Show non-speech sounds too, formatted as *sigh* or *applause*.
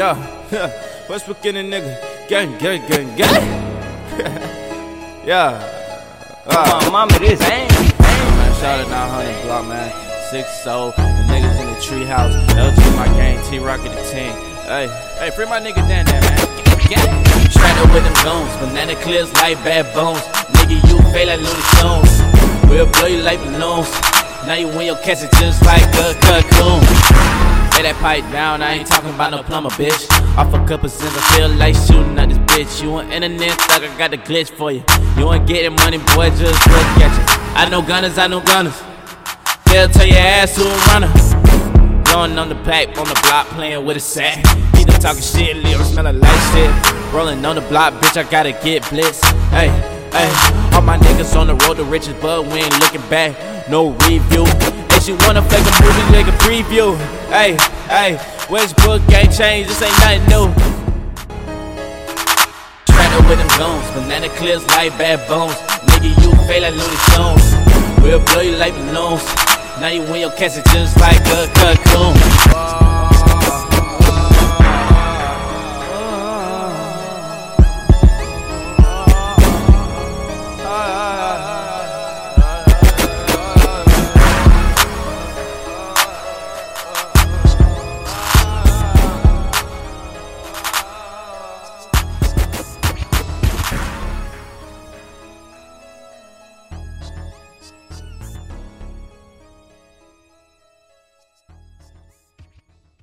Yeah, *laughs* what's beginning, nigga? Gang, gang, gang, gang. *laughs* yeah. Uh, my mama, this ain't. Man, shout out 900 block, man. Six soul, the niggas in the treehouse. LG, my gang, T Rock the team. Hey, hey, free my nigga Dan there, man. Yeah. Strapped with them guns, banana clips like bad bones. Nigga, you feel like Looney Tunes. We'll blow you like balloons. Now you win your catch just like a cocoon. Lay that pipe down, I ain't talking about no plumber, bitch. Off a couple cents, I feel like shooting at this bitch. You an internet thug, I got the glitch for you. You ain't getting money, boy, just look at you. I know gunners, I know gunners. They'll tell your ass who a runner. Going on the back, on the block, playing with a sack. He done talking shit, lyrics smelling like shit. Rolling on the block, bitch, I gotta get blitz. Hey, hey, all my niggas on the road to riches, but we ain't looking back. No review. If you wanna fake a movie, make a preview. Hey, hey, Westbrook ain't changed, this ain't nothing new. With them guns, banana clips like bad bones. Nigga, you feel like Looney Tunes. We'll blow you like balloons. Now you win your catch just like a cocoon.